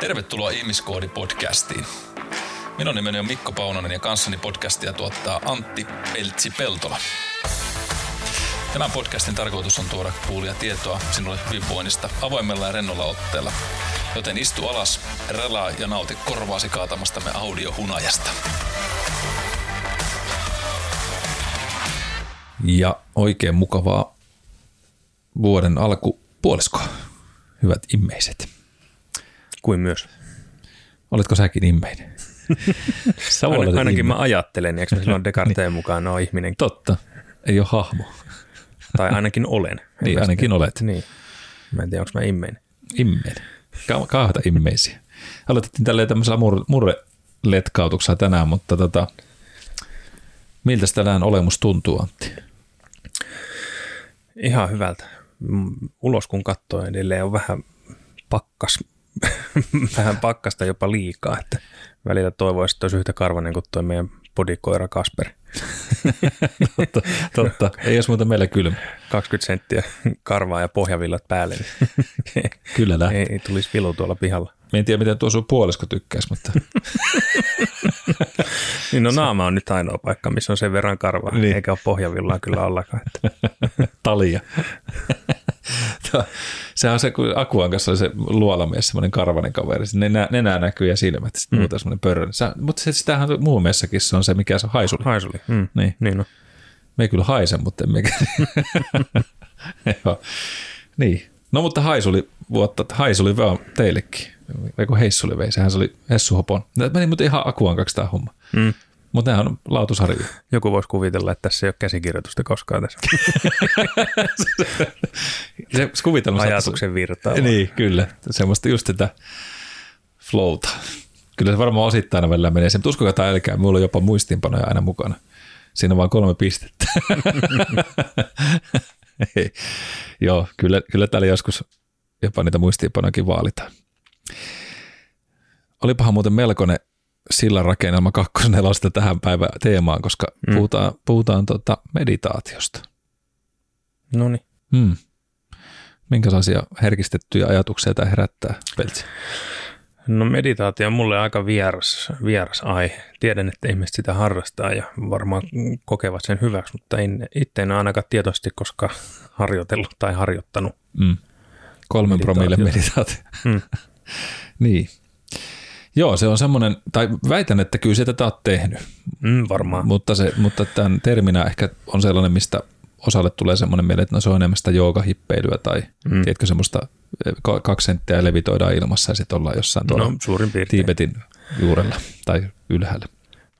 Tervetuloa Ihmiskoodi-podcastiin. Minun nimeni on Mikko Paunonen ja kanssani podcastia tuottaa Antti Peltsi-Peltola. Tämän podcastin tarkoitus on tuoda kuulia tietoa sinulle hyvinvoinnista avoimella ja rennolla otteella. Joten istu alas, relaa ja nauti korvaasi kaatamastamme audiohunajasta. Ja oikein mukavaa vuoden alkupuoliskoa, hyvät immeiset. Kuin myös. Oletko säkin immeinen? Sä Ain, ainakin mä ajattelen, eikö silloin Descarteen mukaan on ihminen? Totta, ei ole hahmo. Tai ainakin olen. niin, ainakin olet. Niin. Mä en tiedä, onko mä immeinen. Immeinen. Ka- kahdata immeisiä. Aloitettiin tälleen tämmöisellä mur- murre-letkautuksella tänään, mutta tota, miltä tänään olemus tuntuu, Antti? Ihan hyvältä. Ulos kun katsoo edelleen on vähän pakkas, vähän pakkasta jopa liikaa, että välillä toivoisi, että olisi yhtä karvanen kuin tuo meidän podikoira Kasper. totta, totta, ei olisi muuta meillä kylmä. 20 senttiä karvaa ja pohjavillat päälle. Niin Kyllä lähti. Ei, ei tulisi vilu tuolla pihalla. Mä en tiedä, miten tuo sun puolisko tykkäisi, mutta... niin no naama on nyt ainoa paikka, missä on sen verran karvaa, niin. eikä ole pohjavillaa kyllä ollakaan. Talia. Sehän on se, kun Akuan kanssa oli se luolamies, semmoinen karvanen kaveri. Nenä, nenä näkyy ja silmät, sitten mm. semmoinen pörrö. Mutta se, sitähän muu messakin se on se, mikä se on haisuli. Haisuli, mm. niin. niin no. Me ei kyllä haise, mutta emme Joo. Niin. No mutta haisuli vuotta, haisuli vaan teillekin. Eikö heissuli vei, sehän se oli Hessu Hopon. Meni mutta ihan Akuan kaksi tämä homma. Mm. Mutta nehän on lautusarvio. Joku voisi kuvitella, että tässä ei ole käsikirjoitusta koskaan tässä. se kuvitelma Ajatuksen virtaa. Niin, kyllä. Semmoista just tätä flowta. Kyllä se varmaan osittain välillä menee. Se, mutta uskokaa tai älkää, mulla on jopa muistiinpanoja aina mukana. Siinä on vain kolme pistettä. Joo, kyllä, kyllä täällä joskus jopa niitä muistiinpanojakin vaalitaan. Olipahan muuten melkoinen sillanrakennelma kakkosnelosta tähän päivän teemaan, koska mm. puhutaan, puhutaan tota meditaatiosta. No niin. Hmm. Minkälaisia herkistettyjä ajatuksia tämä herättää, Peltsi? No meditaatio on mulle aika vieras, vieras aihe. Tiedän, että ihmiset sitä harrastaa ja varmaan kokevat sen hyväksi, mutta en, itse en ainakaan tietoisesti koska harjoitellut tai harjoittanut. Mm. Kolmen promille meditaatio. Mm. niin. Joo, se on semmoinen, tai väitän, että kyllä sitä tätä olet tehnyt. Mm, varmaan. Mutta, se, mutta tämän terminä ehkä on sellainen, mistä osalle tulee semmoinen mieleen, että no se on enemmän sitä joogahippeilyä tai mm. tiedätkö semmoista kaksi senttiä levitoidaan ilmassa ja sitten ollaan jossain tuolla no, suurin Tiibetin juurella tai ylhäällä.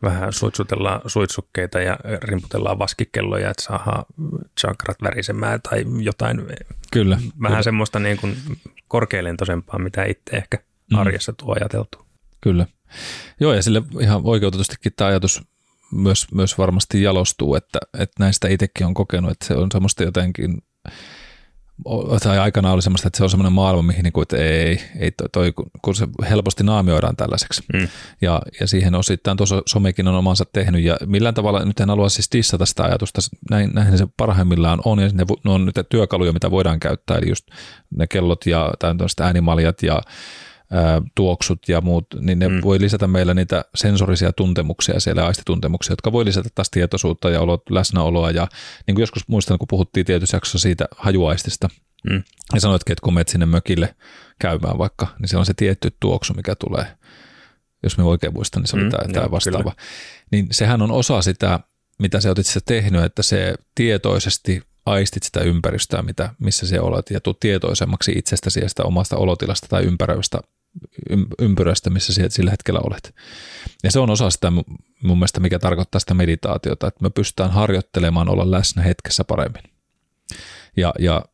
Vähän suitsutellaan suitsukkeita ja rimputellaan vaskikelloja, että saadaan chakrat värisemään tai jotain. Kyllä. Vähän kyllä. semmoista niin kuin korkealentoisempaa, mitä itse ehkä mm. arjessa tuo ajateltu. Kyllä. Joo, ja sille ihan oikeutetustikin tämä ajatus myös, myös varmasti jalostuu, että, että näistä itsekin on kokenut, että se on semmoista jotenkin, tai aikana oli semmoista, että se on semmoinen maailma, mihin niin kuin, että ei, ei toi, toi, kun se helposti naamioidaan tällaiseksi. Mm. Ja, ja siihen osittain tuossa somekin on omansa tehnyt, ja millään tavalla, nyt en halua siis dissata sitä ajatusta, näin, näin se parhaimmillaan on, ja ne, ne on nyt työkaluja, mitä voidaan käyttää, eli just ne kellot ja tai äänimaljat ja tuoksut ja muut, niin ne mm. voi lisätä meillä niitä sensorisia tuntemuksia siellä, aistituntemuksia, jotka voi lisätä taas tietoisuutta ja olot, läsnäoloa. Ja niin kuin joskus muistan, kun puhuttiin tietyssä jaksossa siitä hajuaistista, mm. ja sanoitkin, että kun menet sinne mökille käymään vaikka, niin se on se tietty tuoksu, mikä tulee. Jos me oikein muistan, niin se oli mm, tämä, tämä vastaava. Kyllä. Niin sehän on osa sitä, mitä sä otit sitä tehnyt, että se tietoisesti aistit sitä ympäristöä, mitä, missä se olet, ja tuu tietoisemmaksi itsestäsi ja sitä omasta olotilasta tai ympäröivästä ympyrästä, missä sillä hetkellä olet. Ja se on osa sitä mun mielestä, mikä tarkoittaa sitä meditaatiota, että me pystytään harjoittelemaan olla läsnä hetkessä paremmin. Ja, ja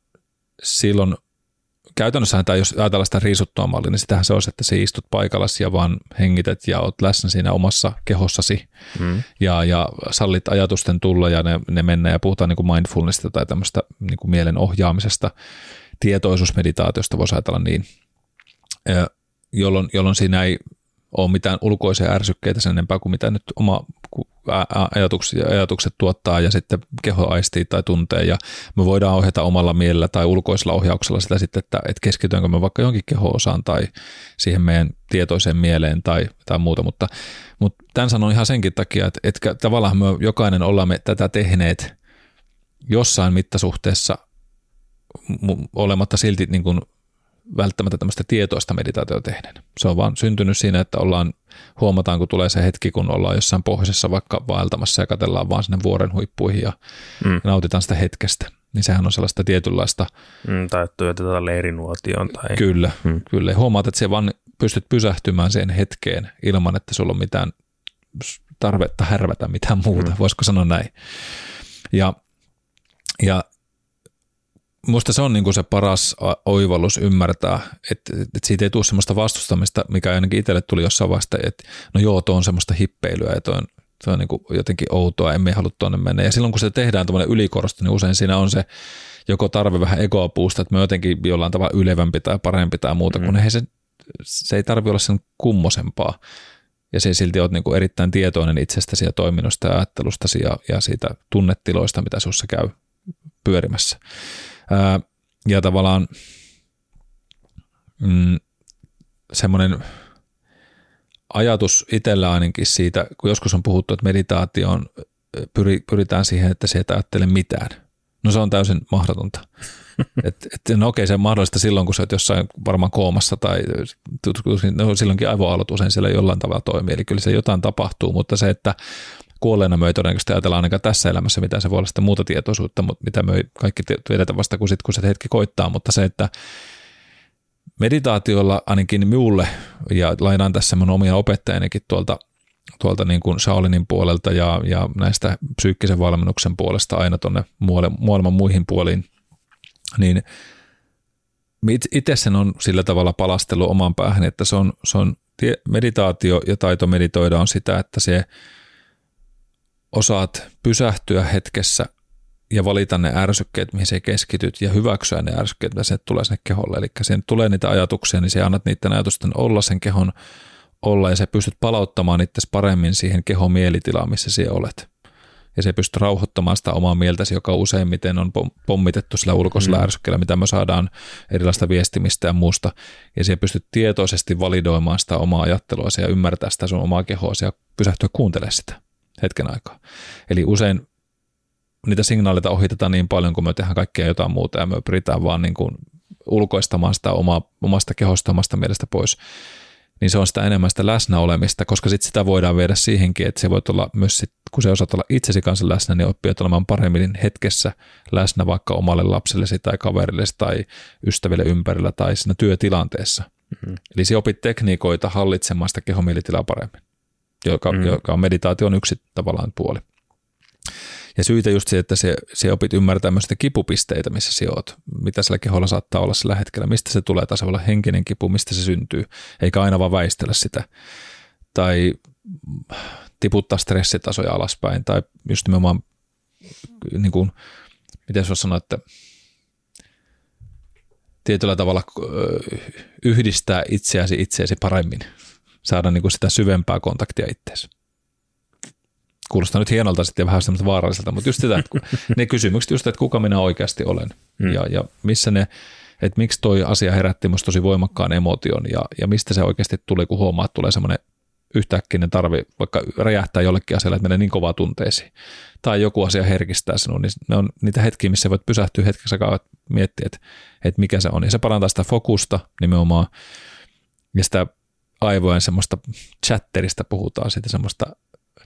silloin käytännössähän tämä, jos ajatellaan sitä riisuttua mallia, niin sitähän se olisi, että sä istut paikallasi ja vaan hengität ja oot läsnä siinä omassa kehossasi mm. ja, ja sallit ajatusten tulla ja ne, ne mennä ja puhutaan niin kuin mindfulnessista tai tämmöistä niin kuin mielen ohjaamisesta, tietoisuusmeditaatiosta voisi ajatella niin, jolloin, jolloin siinä ei ole mitään ulkoisia ärsykkeitä sen enempää kuin mitä nyt oma ajatukset, ajatukset tuottaa ja sitten keho aistii tai tuntee ja me voidaan ohjata omalla mielellä tai ulkoisella ohjauksella sitä sitten, että, että keskitynkö me vaikka jonkin keho-osaan tai siihen meidän tietoiseen mieleen tai, tai muuta, mutta, mutta tämän sanon ihan senkin takia, että, että tavallaan me jokainen ollaan me tätä tehneet jossain mittasuhteessa olematta silti niin kuin välttämättä tämmöistä tietoista meditaatiota tehneen. Se on vaan syntynyt siinä, että ollaan, huomataan kun tulee se hetki, kun ollaan jossain pohjoisessa vaikka vaeltamassa ja katellaan vaan sinne vuoren huippuihin ja mm. nautitaan sitä hetkestä. Niin sehän on sellaista tietynlaista... Mm, tai työtetään leirinuotioon. Tai... Kyllä, mm. kyllä. Huomaat, että se vaan pystyt pysähtymään siihen hetkeen ilman, että sulla on mitään tarvetta härvätä mitään muuta, mm. voisiko sanoa näin. Ja, ja Minusta se on niin kuin se paras oivallus ymmärtää, että, että siitä ei tule sellaista vastustamista, mikä ainakin itselle tuli jossain vaiheessa, että no joo, tuo on semmoista hippeilyä ja tuo on, tuo on niin kuin jotenkin outoa, emme halua tuonne mennä. Ja silloin kun se tehdään tuommoinen ylikorosti, niin usein siinä on se joko tarve vähän egoa puusta, että me jotenkin jollain tavalla ylevämpi tai parempi tai muuta, mm. kun ei se, se ei tarvi olla sen kummosempaa. Ja se silti olet niin kuin erittäin tietoinen itsestäsi ja toiminnosta ja ajattelustasi ja, ja siitä tunnetiloista, mitä sinussa käy pyörimässä ja tavallaan mm, semmoinen ajatus itsellä ainakin siitä, kun joskus on puhuttu, että meditaatio on, pyri, pyritään siihen, että se ei ajattele mitään. No se on täysin mahdotonta. et, et, no okei, se on mahdollista silloin, kun sä oot jossain varmaan koomassa tai no silloinkin aivoaallot usein siellä jollain tavalla toimii, eli kyllä se jotain tapahtuu, mutta se, että kuolleena me ei todennäköisesti ajatella ainakaan tässä elämässä mitä se voi olla sitä muuta tietoisuutta, mutta mitä me kaikki tiedetä vasta kun, sit, kun se hetki koittaa, mutta se, että meditaatiolla ainakin minulle, ja lainaan tässä mun omia opettajanikin tuolta, tuolta niin kuin Shaolinin puolelta ja, ja näistä psyykkisen valmennuksen puolesta aina tuonne maailman muihin puoliin, niin itse sen on sillä tavalla palastelu oman päähän, että se on, se on meditaatio ja taito meditoida on sitä, että se osaat pysähtyä hetkessä ja valita ne ärsykkeet, mihin se keskityt ja hyväksyä ne ärsykkeet, mitä se tulee sinne keholle. Eli siihen tulee niitä ajatuksia, niin se annat niiden ajatusten olla sen kehon olla ja se pystyt palauttamaan itse paremmin siihen kehon mielitilaan, missä sinä olet. Ja se pystyt rauhoittamaan sitä omaa mieltäsi, joka useimmiten on pommitettu sillä ulkoisella mm. ärsykkeellä, mitä me saadaan erilaista viestimistä ja muusta. Ja se pystyt tietoisesti validoimaan sitä omaa ajattelua ja ymmärtää sitä sun omaa kehoa ja pysähtyä kuuntelemaan sitä hetken aikaa. Eli usein niitä signaaleita ohitetaan niin paljon, kun me tehdään kaikkea jotain muuta ja me pyritään vaan niin kuin ulkoistamaan sitä oma, omasta kehosta, omasta mielestä pois, niin se on sitä enemmän sitä läsnäolemista, koska sitten sitä voidaan viedä siihenkin, että se voi olla myös, sit, kun se osaat olla itsesi kanssa läsnä, niin oppii olemaan paremmin hetkessä läsnä vaikka omalle lapsellesi tai kaverillesi tai ystäville ympärillä tai siinä työtilanteessa. Mm-hmm. Eli se opit tekniikoita hallitsemaan sitä kehomielitilaa paremmin joka, mm. joka on meditaation yksi tavallaan puoli. Ja syitä just se, että se, se opit ymmärtää myös kipupisteitä, missä sinä oot. Mitä sillä keholla saattaa olla sillä hetkellä, mistä se tulee, taas olla henkinen kipu, mistä se syntyy, eikä aina vaan väistellä sitä. Tai tiputtaa stressitasoja alaspäin, tai just nimenomaan, niin kuin, miten se sanoa, että tietyllä tavalla yhdistää itseäsi itseäsi paremmin saada niin kuin sitä syvempää kontaktia itseesi. Kuulostaa nyt hienolta sitten ja vähän semmoista vaaralliselta, mutta just sitä, että ne kysymykset just, että kuka minä oikeasti olen mm. ja, ja missä ne, että miksi toi asia herätti minusta tosi voimakkaan emotion ja, ja mistä se oikeasti tuli, kun huomaa, että tulee semmoinen yhtäkkinen tarve vaikka räjähtää jollekin asialle, että menee niin kovaa tunteisiin. Tai joku asia herkistää sinua, niin ne on niitä hetkiä, missä voit pysähtyä hetkeksi aikaa miettiä, että, että mikä se on. Ja se parantaa sitä fokusta nimenomaan ja sitä aivojen semmoista chatterista puhutaan, siitä semmoista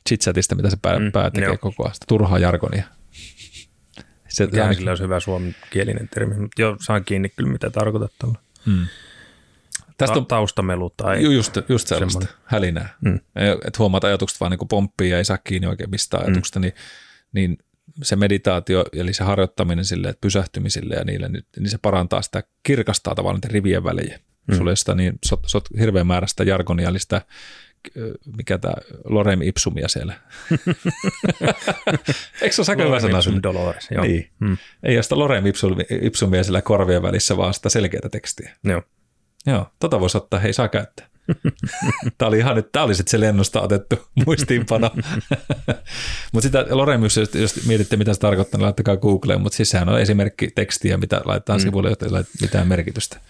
chitchatista, mitä se pää, mm, pää tekee joo. koko ajan, sitä turhaa jargonia. Se, Käännöksellä olisi hyvä suomenkielinen termi, mutta joo, saan kiinni kyllä mitä tarkoitat tuolla. Mm. Tästä on taustamelu tai just, just sellaista semmoinen. hälinää. Mm. Että huomaat ajatukset vaan niin pomppii ja ei saa kiinni oikein mistään mm. ajatuksesta, niin, niin se meditaatio, eli se harjoittaminen sille, että pysähtymisille ja niille, niin, niin se parantaa sitä, kirkastaa tavallaan rivien väliä. Mm. Sulla sitä niin sot, sot, hirveän määrästä jargonia, eli sitä mikä tämä Lorem Ipsumia siellä. Eikö se ole aika hyvä sana? Ipsum Dolores, joo. Niin. Mm. Ei ole sitä Lorem Ipsumia siellä korvien välissä, vaan sitä selkeää tekstiä. Joo. Joo, tota voisi ottaa, hei saa käyttää. tämä oli ihan nyt, tämä oli sitten se lennosta otettu muistiinpano. mutta sitä Loremius, jos, jos mietitte mitä se tarkoittaa, niin laittakaa Googleen, mutta siis sehän on esimerkki tekstiä, mitä laitetaan mm. sivulle, jotta ei ole mitään merkitystä.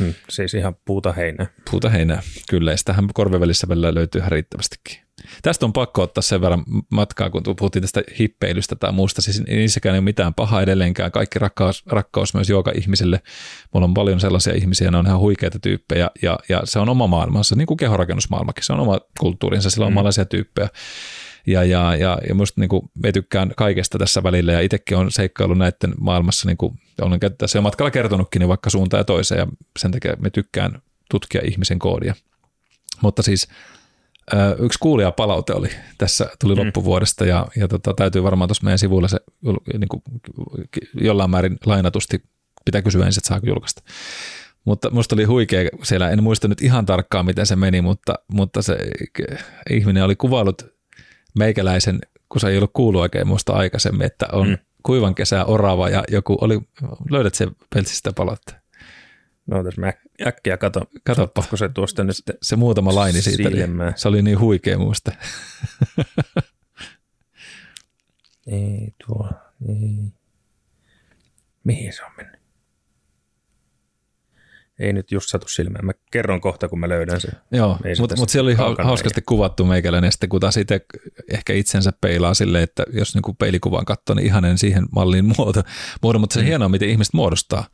Mm, siis ihan puuta heinää. Puuta heinää, kyllä. Ja sitähän korvevälissä välillä löytyy ihan riittävästikin. Tästä on pakko ottaa sen verran matkaa, kun puhuttiin tästä hippeilystä tai muusta. Siis niissäkään ei ole mitään pahaa edelleenkään. Kaikki rakkaus, rakkaus myös joka ihmiselle. Mulla on paljon sellaisia ihmisiä, ne on ihan huikeita tyyppejä ja, ja se on oma maailmansa, niin kuin kehorakennusmaailmakin. Se on oma kulttuurinsa, sillä on mm. omanlaisia tyyppejä. Ja, ja, ja, ja musta niin kuin, me tykkään kaikesta tässä välillä ja itsekin on seikkailu näiden maailmassa, niin kuin olen tässä jo matkalla kertonutkin, niin vaikka suuntaan ja toiseen ja sen takia me tykkään tutkia ihmisen koodia. Mutta siis yksi kuulija palaute oli tässä, tuli mm. loppuvuodesta ja, ja tota, täytyy varmaan tuossa meidän sivuilla se niin kuin, jollain määrin lainatusti pitää kysyä ensin, että saako julkaista. Mutta musta oli huikea siellä, en muista nyt ihan tarkkaan miten se meni, mutta, mutta se ihminen oli kuvailut meikäläisen, kun se ei ollut kuullut oikein musta aikaisemmin, että on mm. kuivan kesää orava ja joku oli, löydät sen peltsistä palautteen. No tässä mä äkkiä kato, Katoppa. se tuosta nyt Se muutama laini siitä, niin, se oli niin huikea muista. ei tuo, ei. Mihin se on mennyt? Ei nyt just satu silmään. Mä kerron kohta, kun mä löydän sen. Joo, mutta mut siellä oli hauskasti eikä. kuvattu meikäläinen, sitten kun taas itse ehkä itsensä peilaa silleen, että jos niinku peilikuvaan katsoo, niin ihanen siihen malliin muoto. muoto mutta se mm. hienoa, miten ihmiset muodostaa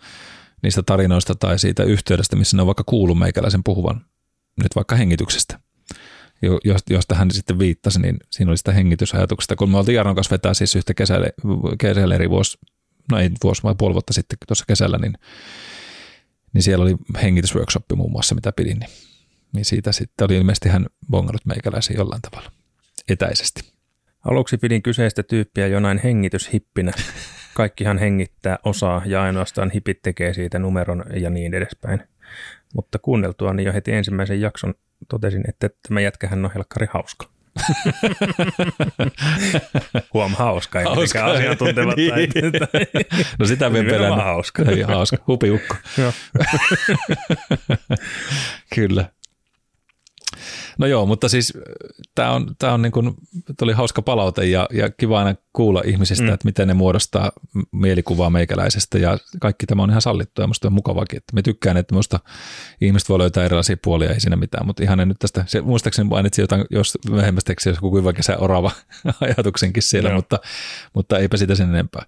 niistä tarinoista tai siitä yhteydestä, missä ne on vaikka kuullut meikäläisen puhuvan, nyt vaikka hengityksestä. Jos, jos tähän sitten viittasi, niin siinä oli sitä hengitysajatuksesta. Kun me oltiin Jarnon kanssa vetää siis yhtä kesällä, kesällä eri vuosi, no ei vuosi, vai puoli vuotta sitten tuossa kesällä, niin, niin siellä oli hengitysworkshoppi muun muassa, mitä pidin. Niin, niin siitä sitten oli ilmeisesti hän bongannut meikäläisen jollain tavalla etäisesti. Aluksi pidin kyseistä tyyppiä jonain hengityshippinä. Kaikkihan hengittää osaa ja ainoastaan hipit tekee siitä numeron ja niin edespäin. Mutta kuunneltua niin jo heti ensimmäisen jakson totesin, että tämä jätkähän on helkkari hauska. Huom, hauska, ei hauska. asiantunteva. niin. tai, no sitä me pelän. hauska. Ei, hauska, hupiukko. Kyllä. No joo, mutta siis tämä on, tää on niin kuin, tuli hauska palaute ja, ja kiva aina kuulla ihmisistä, mm. että miten ne muodostaa mielikuvaa meikäläisestä ja kaikki tämä on ihan sallittua ja musta on mukavakin, että me tykkään, että musta ihmiset voi löytää erilaisia puolia, ei siinä mitään, mutta ihan nyt tästä, se, muistaakseni mainitsin jotain, jos myöhemmästä tekstiä, jos kuiva kesä orava ajatuksenkin siellä, mutta, mutta eipä sitä sen enempää.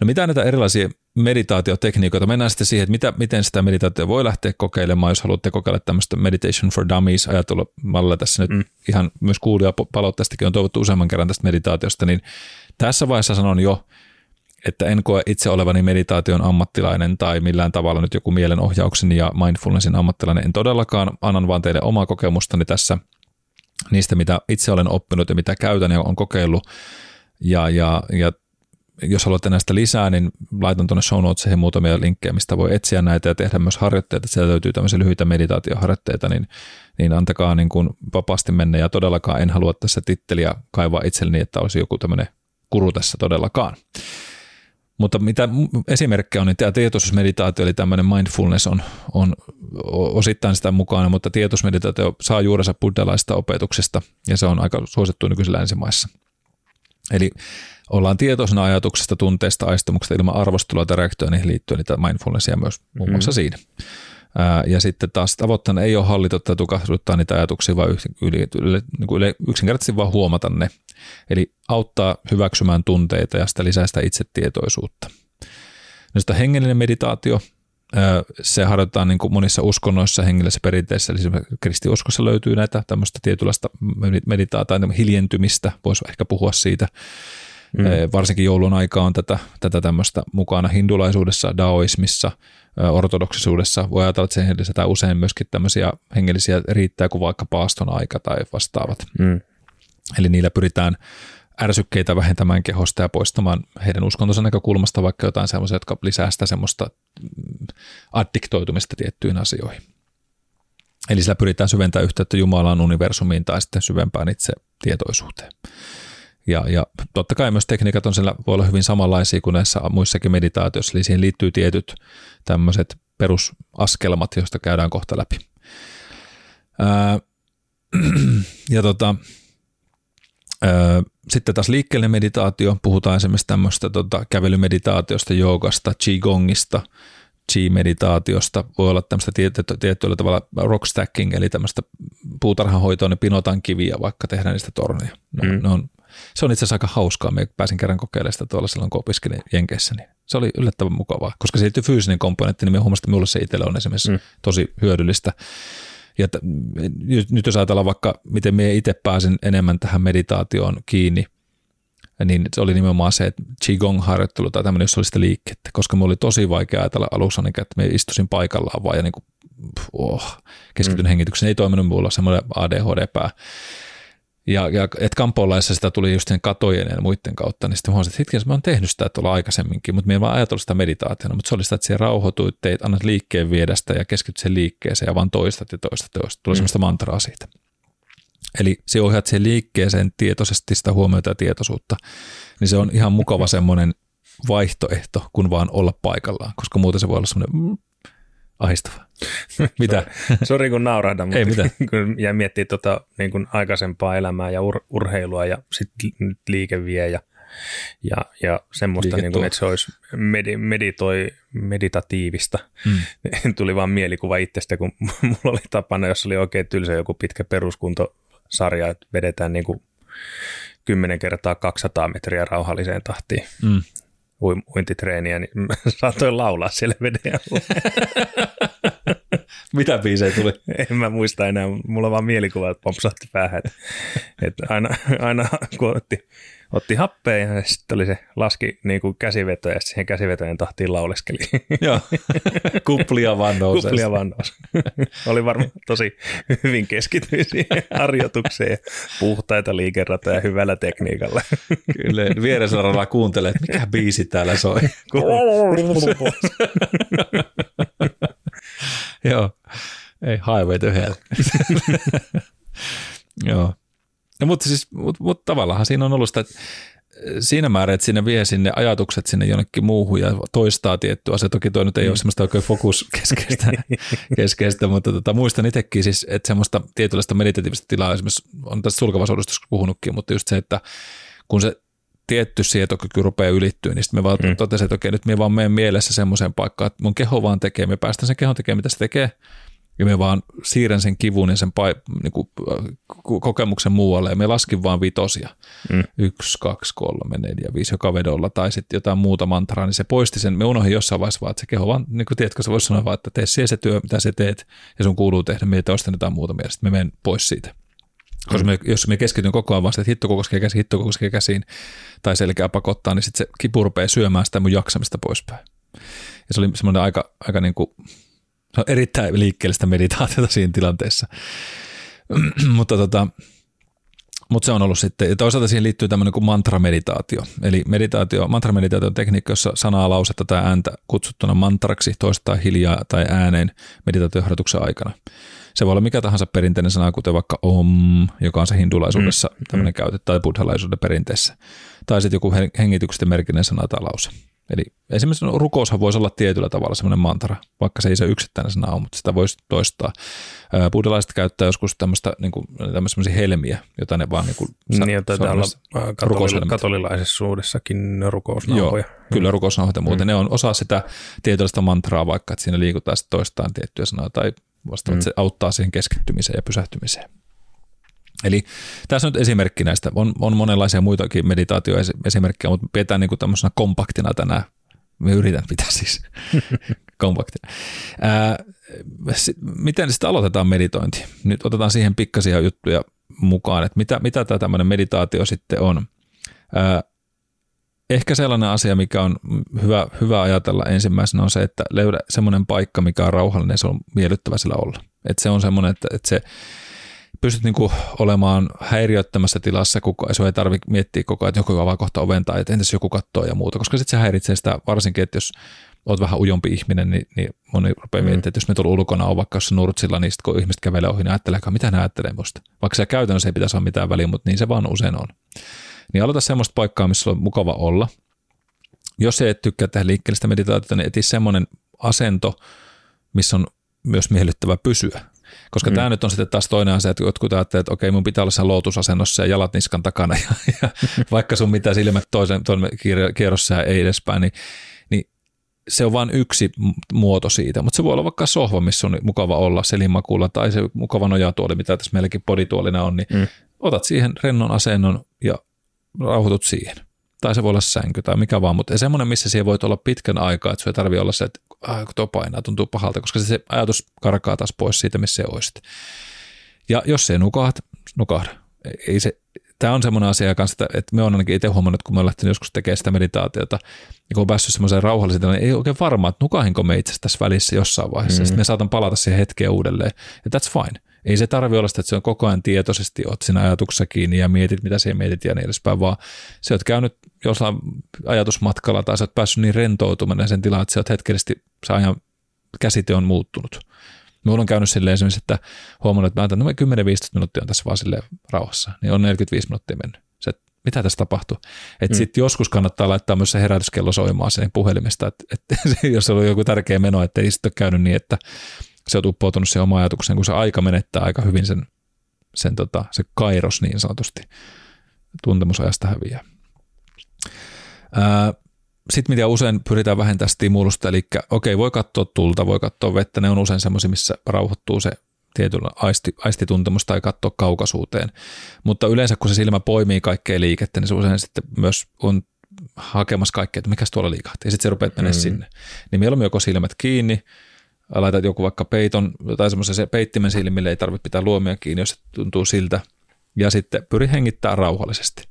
No mitä näitä erilaisia meditaatiotekniikoita. Mennään sitten siihen, että mitä, miten sitä meditaatio voi lähteä kokeilemaan, jos haluatte kokeilla tämmöistä Meditation for Dummies ajattelumalla tässä nyt mm. ihan myös kuulija palautteestakin on toivottu useamman kerran tästä meditaatiosta, niin tässä vaiheessa sanon jo, että en koe itse olevani meditaation ammattilainen tai millään tavalla nyt joku mielenohjauksen ja mindfulnessin ammattilainen. En todellakaan, annan vaan teille omaa kokemustani tässä niistä, mitä itse olen oppinut ja mitä käytän ja on kokeillut. Ja, ja, ja jos haluatte näistä lisää, niin laitan tuonne show notesihin muutamia linkkejä, mistä voi etsiä näitä ja tehdä myös harjoitteita. Sieltä löytyy tämmöisiä lyhyitä meditaatioharjoitteita, niin, niin antakaa niin kuin vapaasti mennä. Ja todellakaan en halua tässä titteliä kaivaa itselleni, että olisi joku tämmöinen kuru tässä todellakaan. Mutta mitä esimerkkejä on, niin tämä tietoisuusmeditaatio, eli tämmöinen mindfulness on, on osittain sitä mukana, mutta tietoisuusmeditaatio saa juurensa buddhalaista opetuksesta, ja se on aika suosittu nykyisillä länsimaissa. Eli ollaan tietoisena ajatuksesta, tunteista, aistumuksesta ilman arvostelua tai reaktioon niihin liittyen, niitä mindfulnessia myös muun muassa siinä. Ja sitten taas tavoitteena ei ole hallita tai tukahduttaa niitä ajatuksia, vaan yli, yli, niin kuin yksinkertaisesti vaan huomata ne. Eli auttaa hyväksymään tunteita ja sitä lisää sitä itsetietoisuutta. No sitä hengellinen meditaatio, se harjoitetaan niin kuin monissa uskonnoissa, hengellisessä perinteissä, eli kristiuskossa löytyy näitä tämmöistä tietynlaista meditaatiota, hiljentymistä, voisi ehkä puhua siitä. Mm. Varsinkin joulun aika on tätä, tätä tämmöistä mukana hindulaisuudessa, daoismissa, ortodoksisuudessa. Voi ajatella, että siihen lisätään usein myöskin tämmöisiä hengellisiä riittää kuin vaikka paaston aika tai vastaavat. Mm. Eli niillä pyritään ärsykkeitä vähentämään kehosta ja poistamaan heidän uskontonsa näkökulmasta vaikka jotain semmoisia, jotka lisää sitä semmoista mm, addiktoitumista tiettyihin asioihin. Eli sillä pyritään syventämään yhteyttä Jumalaan, universumiin tai sitten syvempään itse tietoisuuteen. Ja, ja totta kai myös tekniikat on siellä, voi olla hyvin samanlaisia kuin näissä muissakin meditaatioissa, eli siihen liittyy tietyt tämmöiset perusaskelmat, joista käydään kohta läpi. Ää, ja tota, ää, sitten taas liikkeellinen meditaatio, puhutaan esimerkiksi tämmöistä tota, kävelymeditaatiosta, joogasta, qigongista, chi-meditaatiosta, voi olla tämmöistä tietyllä tavalla rockstacking, eli tämmöistä puutarhanhoitoa, ne pinotaan kiviä, vaikka tehdään niistä torneja. Ne, mm. ne on, se on itse asiassa aika hauskaa, me pääsin kerran kokeilemaan sitä tuolla silloin, kun opiskelin Jenkeissä, niin se oli yllättävän mukavaa, koska se liittyy fyysinen komponentti, niin me huomasin, että minulle se itselle on esimerkiksi mm. tosi hyödyllistä. Ja t- nyt jos ajatellaan vaikka, miten me itse pääsin enemmän tähän meditaatioon kiinni, niin se oli nimenomaan se, että Qigong-harjoittelu tai tämmöinen, jos oli sitä liikettä, koska me oli tosi vaikea ajatella alussa, niin, että me istuisin paikallaan vaan ja niin kuin, oh, keskityn mm. hengityksen. Ei toiminut mulla semmoinen ADHD-pää. Ja, ja että kampoolaissa sitä tuli just sen katojen ja muiden kautta, niin sitten huomasin, että hetken, mä oon tehnyt sitä tuolla aikaisemminkin, mutta me en vaan ajatellut sitä meditaationa, mutta se oli sitä, että siellä rauhoituit, teit, annat liikkeen viedä sitä ja keskityt sen liikkeeseen ja vaan toistat ja toistat ja toistat. Tuli mm. semmoista mantraa siitä. Eli se ohjaat sen liikkeeseen tietoisesti sitä huomiota ja tietoisuutta, niin se on ihan mukava semmoinen vaihtoehto, kun vaan olla paikallaan, koska muuten se voi olla semmoinen mm, ahistava. Mitä? Sori kun naurahdan, mutta Ei mitään. kun jäi miettiä tuota, niin kuin aikaisempaa elämää ja ur- urheilua ja sitten liikevie ja, ja, ja semmoista, niin kuin, että se olisi medi- meditoi, meditatiivista. Mm. Tuli vaan mielikuva itsestä, kun mulla oli tapana, jos oli oikein tylsä joku pitkä peruskuntosarja, että vedetään niin kuin 10 kertaa 200 metriä rauhalliseen tahtiin. Mm uintitreeniä, niin saatoin laulaa siellä veden Mitä biisejä tuli? En mä muista enää, mulla on vaan mielikuva, että pompsahti päähän. Että, että aina, aina kun otti, otti happea ja sitten oli se laski niin kuin käsiveto ja siihen käsivetojen tahtiin lauleskeli. Joo, kuplia vaan nousi. Kuplia vaan nousi. Oli varmaan tosi hyvin keskittynyt harjoitukseen ja puhtaita liikeratoja hyvällä tekniikalla. Kyllä, vieressä radalla kuuntelee, että mikä biisi täällä soi. Joo, ei highway to hell. Joo. No, mutta siis, mutta, mutta tavallaan siinä on ollut sitä, että siinä määrin, että sinne vie sinne ajatukset sinne jonnekin muuhun ja toistaa tiettyä asia. Toki toi nyt ei mm. ole semmoista oikein fokuskeskeistä, keskeistä, mutta tota, muistan itsekin siis, että semmoista tietynlaista meditatiivista tilaa esimerkiksi on tässä sulkavassa puhunutkin, mutta just se, että kun se tietty sietokyky rupeaa ylittyä, niin sitten me vaan mm. totesin, että okei, nyt me vaan meidän mielessä semmoiseen paikkaan, että mun keho vaan tekee, me päästään sen kehon tekemään, mitä se tekee, ja me vaan siirrän sen kivun ja sen pai- niin kuin, kokemuksen muualle ja me laskin vaan vitosia. Mm. Yksi, kaksi, kolme, neljä, viisi joka vedolla tai sitten jotain muuta mantraa, niin se poisti sen. Me unohdin jossain vaiheessa vaan, että se keho vaan, niin kuin tiedätkö, se voisi sanoa vaan, että tee se työ, mitä sä teet ja sun kuuluu tehdä, me ei toista jotain muuta mielestä, me menen pois siitä. Koska me, jos me keskityn koko ajan vaan että hitto koskee käsiin, hitto koskee käsiin, tai selkeä pakottaa, niin sitten se kipu rupeaa syömään sitä mun jaksamista poispäin. Ja se oli semmoinen aika, aika niin kuin, se on erittäin liikkeellistä meditaatiota siinä tilanteessa. mutta tota, mutta se on ollut sitten, ja toisaalta siihen liittyy tämmöinen kuin mantra-meditaatio. Eli meditaatio, mantra-meditaatio on tekniikka, jossa sanaa, lausetta tai ääntä kutsuttuna mantraksi toistaa hiljaa tai ääneen meditaatioharjoituksen aikana. Se voi olla mikä tahansa perinteinen sana, kuten vaikka om, joka on se hindulaisuudessa mm, tämmöinen mm. käytetty, tai buddhalaisuuden perinteessä. Tai sitten joku hengityksen merkinen sana tai lause. Eli esimerkiksi rukoushan voisi olla tietyllä tavalla semmoinen mantra, vaikka se ei se yksittäinen sana ole, mutta sitä voisi toistaa. Buddhalaiset käyttää joskus tämmöistä niin kuin, tämmöisiä helmiä, joita ne vaan niin kuin, niin, jota täällä katoli, katolilaisessakin rukousnauhoja. Joo, kyllä rukousnauhoja ja muuten. Mm. Ne on osa sitä tietynlaista mantraa, vaikka että siinä liikutaan sitten toistaan tiettyjä sanoja tai vastaavat, mm. se auttaa siihen keskittymiseen ja pysähtymiseen. Eli tässä on nyt esimerkki näistä. On, on monenlaisia muitakin meditaatioesimerkkejä, mutta pidetään niin kuin tämmöisenä kompaktina tänään. Me yritän pitää siis kompaktina. Ää, miten sitten aloitetaan meditointi? Nyt otetaan siihen pikkasia juttuja mukaan, että mitä, mitä tämä tämmöinen meditaatio sitten on. Ää, ehkä sellainen asia, mikä on hyvä, hyvä ajatella ensimmäisenä on se, että löydä semmoinen paikka, mikä on rauhallinen, se on miellyttävä sillä olla. Että se on semmoinen, että, että se pystyt niinku olemaan häiriöttömässä tilassa, kuka, sinun ei tarvitse miettiä koko ajan, että joku avaa kohta oven tai että entäs joku katsoo ja muuta, koska sitten se häiritsee sitä varsinkin, että jos olet vähän ujompi ihminen, niin, niin moni rupeaa mm. miettimään, että jos me tuolla ulkona on vaikka jos nurtsilla, niin sitten kun ihmiset kävelee ohi, niin ajattelee, mitä ne ajattelee musta. Vaikka se käytännössä ei pitäisi olla mitään väliä, mutta niin se vaan usein on. Niin aloita semmoista paikkaa, missä on mukava olla. Jos et tykkää tehdä liikkeellistä meditaatiota, niin eti semmoinen asento, missä on myös miellyttävä pysyä. Koska mm. tämä nyt on sitten taas toinen asia, että jotkut ajattelevat, että okei, mun pitää olla sen lootusasennossa ja jalat niskan takana, ja, ja vaikka sun mitä silmät toisen, toisen kierrossa ja ei edespäin, niin, niin se on vain yksi muoto siitä, mutta se voi olla vaikka sohva, missä on mukava olla selinmakuulla, tai se mukava nojatuoli, mitä tässä meilläkin podituolina on, niin mm. otat siihen rennon asennon ja rauhoitut siihen tai se voi olla sänky tai mikä vaan, mutta semmoinen, missä siellä voit olla pitkän aikaa, että se ei tarvitse olla se, että ah, kun tuo painaa, tuntuu pahalta, koska se ajatus karkaa taas pois siitä, missä se olisit. Ja jos se nukahda, nukahda. Ei se, tämä on semmoinen asia kanssa, että me on ainakin itse huomannut, kun me lähtenyt joskus tekemään sitä meditaatiota, ja kun on päässyt semmoiseen rauhalliseen niin ei oikein varma, että nukahinko me itse tässä välissä jossain vaiheessa, mm. sitten me saatan palata siihen hetkeen uudelleen, ja that's fine. Ei se tarvi olla sitä, että se on koko ajan tietoisesti, oot siinä ajatuksessa kiinni ja mietit, mitä siellä mietit ja niin edespäin, vaan se oot käynyt jossain ajatusmatkalla tai sä oot päässyt niin rentoutumaan sen tilaan, että sä oot hetkellisesti, se ajan käsite on muuttunut. Mulla on käynyt silleen esimerkiksi, että huomannut, että mä ajattelen, että no 10-15 minuuttia on tässä vaan silleen rauhassa, niin on 45 minuuttia mennyt. Se, että mitä tässä tapahtuu? Että mm. sitten joskus kannattaa laittaa myös se herätyskello soimaan sen puhelimesta, että, että jos on joku tärkeä meno, että ei sitten ole käynyt niin, että se on uppoutunut se oma ajatukseen, kun se aika menettää aika hyvin sen, sen tota, se kairos niin sanotusti tuntemusajasta häviää. Sitten mitä usein pyritään vähentämään stimulusta, eli okei, voi katsoa tulta, voi katsoa vettä, ne on usein semmoisia, missä rauhoittuu se tietyllä aisti, aistituntemus tai katsoa kaukaisuuteen. Mutta yleensä kun se silmä poimii kaikkea liikettä, niin se usein sitten myös on hakemassa kaikkea, että mikä tuolla liikahti, ja sitten se rupeaa menemään mm. sinne. Niin mieluummin joko silmät kiinni, laitat joku vaikka peiton tai semmoisen se peittimen silmille, ei tarvitse pitää luomia kiinni, jos se tuntuu siltä, ja sitten pyri hengittämään rauhallisesti.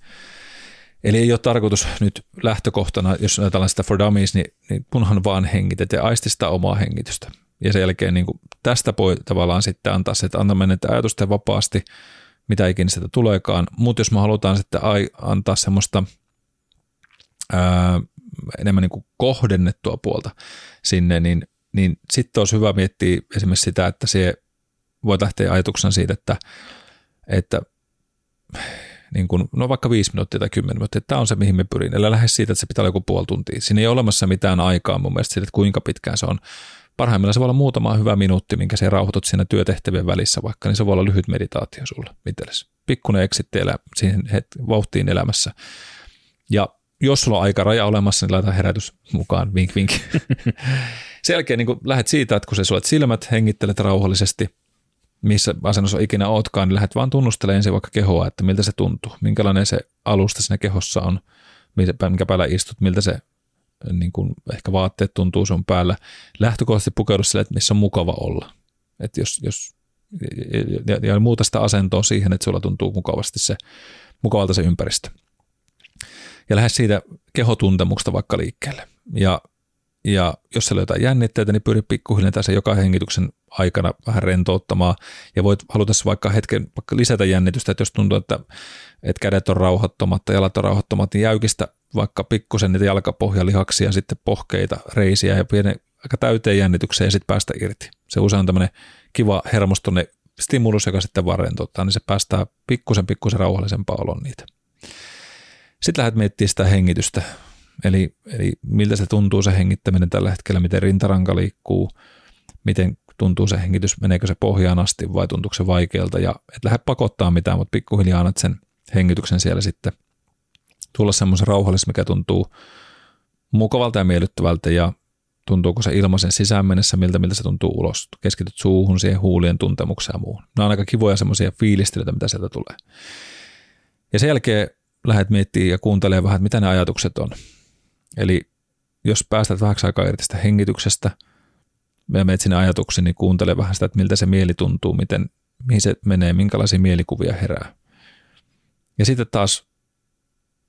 Eli ei ole tarkoitus nyt lähtökohtana, jos ajatellaan sitä for dummies, niin, niin kunhan vaan hengitet ja aisti sitä omaa hengitystä. Ja sen jälkeen niin kuin tästä voi tavallaan sitten antaa se, että antaa mennä ajatusten vapaasti, mitä ikinä sitä tuleekaan. Mutta jos me halutaan sitten antaa semmoista ää, enemmän niin kuin kohdennettua puolta sinne, niin, niin sitten olisi hyvä miettiä esimerkiksi sitä, että se voi lähteä ajatuksena siitä, että, että niin kuin, no vaikka viisi minuuttia tai kymmenen minuuttia, tämä on se, mihin me pyrin. Eli lähes siitä, että se pitää olla joku puoli tuntia. Siinä ei ole olemassa mitään aikaa mun mielestä siitä, että kuinka pitkään se on. Parhaimmillaan se voi olla muutama hyvä minuutti, minkä se rauhoitut siinä työtehtävien välissä vaikka, niin se voi olla lyhyt meditaatio sulle itsellesi. Pikkuinen eksitti elä, siihen het- vauhtiin elämässä. Ja jos sulla on aika raja olemassa, niin laita herätys mukaan, vink vink. Sen jälkeen niin lähdet siitä, että kun sä sulet silmät, hengittelet rauhallisesti, missä asennossa ikinä ootkaan, niin lähdet vaan tunnustelemaan ensin vaikka kehoa, että miltä se tuntuu, minkälainen se alusta siinä kehossa on, minkä päällä istut, miltä se niin kuin ehkä vaatteet tuntuu sun päällä. Lähtökohtaisesti pukeudu sille, että missä on mukava olla. Että jos, jos, ja, ja muuta sitä asentoa siihen, että sulla tuntuu mukavasti se, mukavalta se ympäristö. Ja lähde siitä kehotuntemuksesta vaikka liikkeelle. Ja ja jos siellä on jotain jännitteitä, niin pyri pikkuhiljaa tässä joka hengityksen aikana vähän rentouttamaan. Ja voit halutessa vaikka hetken vaikka lisätä jännitystä, että jos tuntuu, että, että kädet on rauhoittomat tai jalat on rauhoittomat, niin jäykistä vaikka pikkusen niitä jalkapohjalihaksia, sitten pohkeita, reisiä ja pienen aika täyteen jännitykseen ja sitten päästä irti. Se usein on tämmöinen kiva hermostunne stimulus, joka sitten vaan rentouttaa, niin se päästää pikkusen pikkusen rauhallisempaa olon niitä. Sitten lähdet miettimään sitä hengitystä. Eli, eli miltä se tuntuu se hengittäminen tällä hetkellä, miten rintaranka liikkuu, miten tuntuu se hengitys, meneekö se pohjaan asti vai tuntuuko se vaikealta. Ja et lähde pakottaa mitään, mutta pikkuhiljaa annat sen hengityksen siellä sitten tulla semmoisen rauhallis, mikä tuntuu mukavalta ja miellyttävältä ja tuntuuko se ilmaisen sisään mennessä, miltä, miltä se tuntuu ulos. Keskityt suuhun, siihen huulien tuntemukseen ja muuhun. Nämä on aika kivoja semmoisia fiilistelyitä, mitä sieltä tulee. Ja sen jälkeen lähdet miettimään ja kuuntelemaan vähän, että mitä ne ajatukset on. Eli jos päästät vähäksi aikaa irti sitä hengityksestä ja menet sinne ajatuksiin, niin kuuntele vähän sitä, että miltä se mieli tuntuu, miten, mihin se menee, minkälaisia mielikuvia herää. Ja sitten taas,